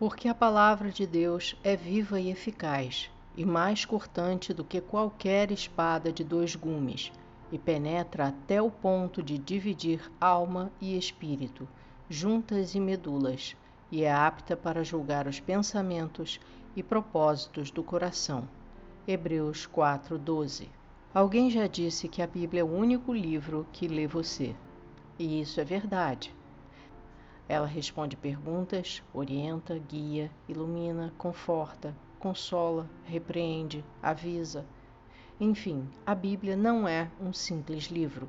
Porque a palavra de Deus é viva e eficaz, e mais cortante do que qualquer espada de dois gumes, e penetra até o ponto de dividir alma e espírito, juntas e medulas, e é apta para julgar os pensamentos e propósitos do coração. Hebreus 4:12. Alguém já disse que a Bíblia é o único livro que lê você. E isso é verdade. Ela responde perguntas, orienta, guia, ilumina, conforta, consola, repreende, avisa. Enfim, a Bíblia não é um simples livro.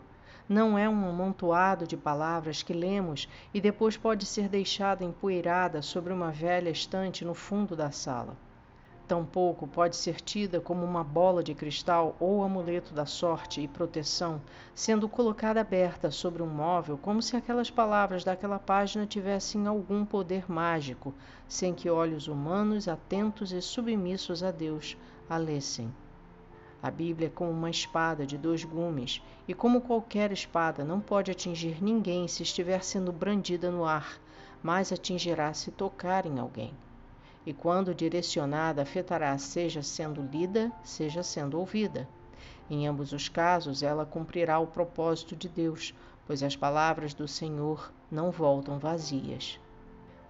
Não é um amontoado de palavras que lemos e depois pode ser deixada empoeirada sobre uma velha estante no fundo da sala. Tampouco pode ser tida como uma bola de cristal ou amuleto da sorte e proteção, sendo colocada aberta sobre um móvel como se aquelas palavras daquela página tivessem algum poder mágico, sem que olhos humanos atentos e submissos a Deus a lessem. A Bíblia é como uma espada de dois gumes, e como qualquer espada, não pode atingir ninguém se estiver sendo brandida no ar, mas atingirá se tocar em alguém e quando direcionada afetará seja sendo lida, seja sendo ouvida. Em ambos os casos, ela cumprirá o propósito de Deus, pois as palavras do Senhor não voltam vazias.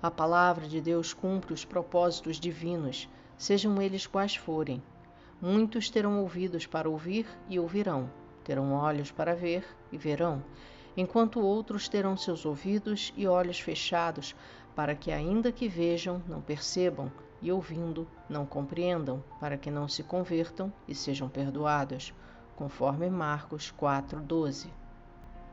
A palavra de Deus cumpre os propósitos divinos, sejam eles quais forem. Muitos terão ouvidos para ouvir e ouvirão, terão olhos para ver e verão, enquanto outros terão seus ouvidos e olhos fechados para que, ainda que vejam, não percebam, e ouvindo, não compreendam, para que não se convertam e sejam perdoados, conforme Marcos 4:12.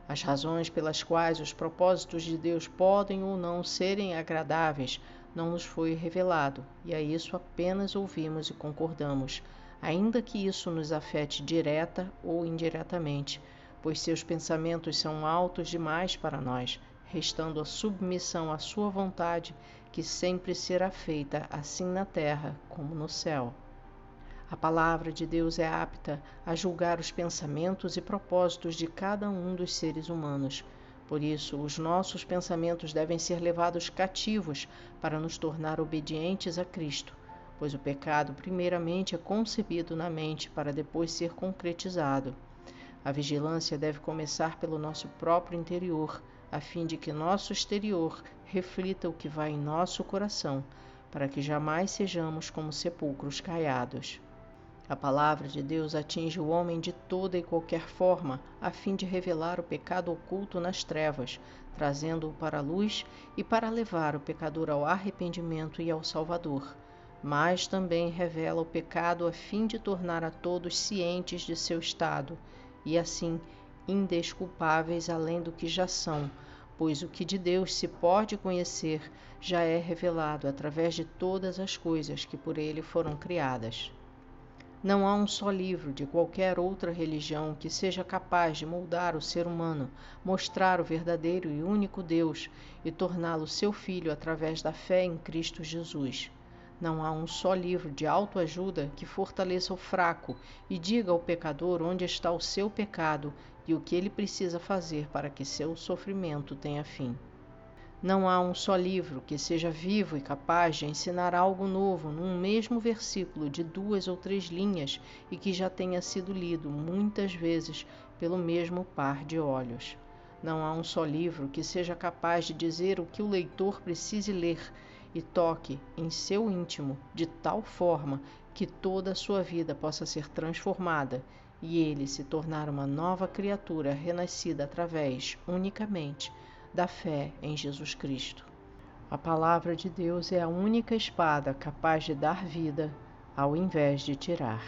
As razões pelas quais os propósitos de Deus podem ou não serem agradáveis não nos foi revelado, e a isso apenas ouvimos e concordamos, ainda que isso nos afete direta ou indiretamente, pois seus pensamentos são altos demais para nós restando a submissão à sua vontade, que sempre será feita assim na terra como no céu. A palavra de Deus é apta a julgar os pensamentos e propósitos de cada um dos seres humanos. Por isso, os nossos pensamentos devem ser levados cativos para nos tornar obedientes a Cristo, pois o pecado, primeiramente, é concebido na mente para depois ser concretizado. A vigilância deve começar pelo nosso próprio interior a fim de que nosso exterior reflita o que vai em nosso coração, para que jamais sejamos como sepulcros caiados. A palavra de Deus atinge o homem de toda e qualquer forma, a fim de revelar o pecado oculto nas trevas, trazendo-o para a luz e para levar o pecador ao arrependimento e ao Salvador. Mas também revela o pecado a fim de tornar a todos cientes de seu estado, e assim indesculpáveis além do que já são, pois o que de Deus se pode conhecer já é revelado através de todas as coisas que por ele foram criadas. Não há um só livro de qualquer outra religião que seja capaz de moldar o ser humano, mostrar o verdadeiro e único Deus e torná-lo seu filho através da fé em Cristo Jesus. Não há um só livro de autoajuda que fortaleça o fraco e diga ao pecador onde está o seu pecado e o que ele precisa fazer para que seu sofrimento tenha fim. Não há um só livro que seja vivo e capaz de ensinar algo novo num mesmo versículo de duas ou três linhas e que já tenha sido lido muitas vezes pelo mesmo par de olhos. Não há um só livro que seja capaz de dizer o que o leitor precise ler e toque em seu íntimo de tal forma que toda a sua vida possa ser transformada e ele se tornar uma nova criatura renascida através, unicamente, da fé em Jesus Cristo. A palavra de Deus é a única espada capaz de dar vida ao invés de tirar.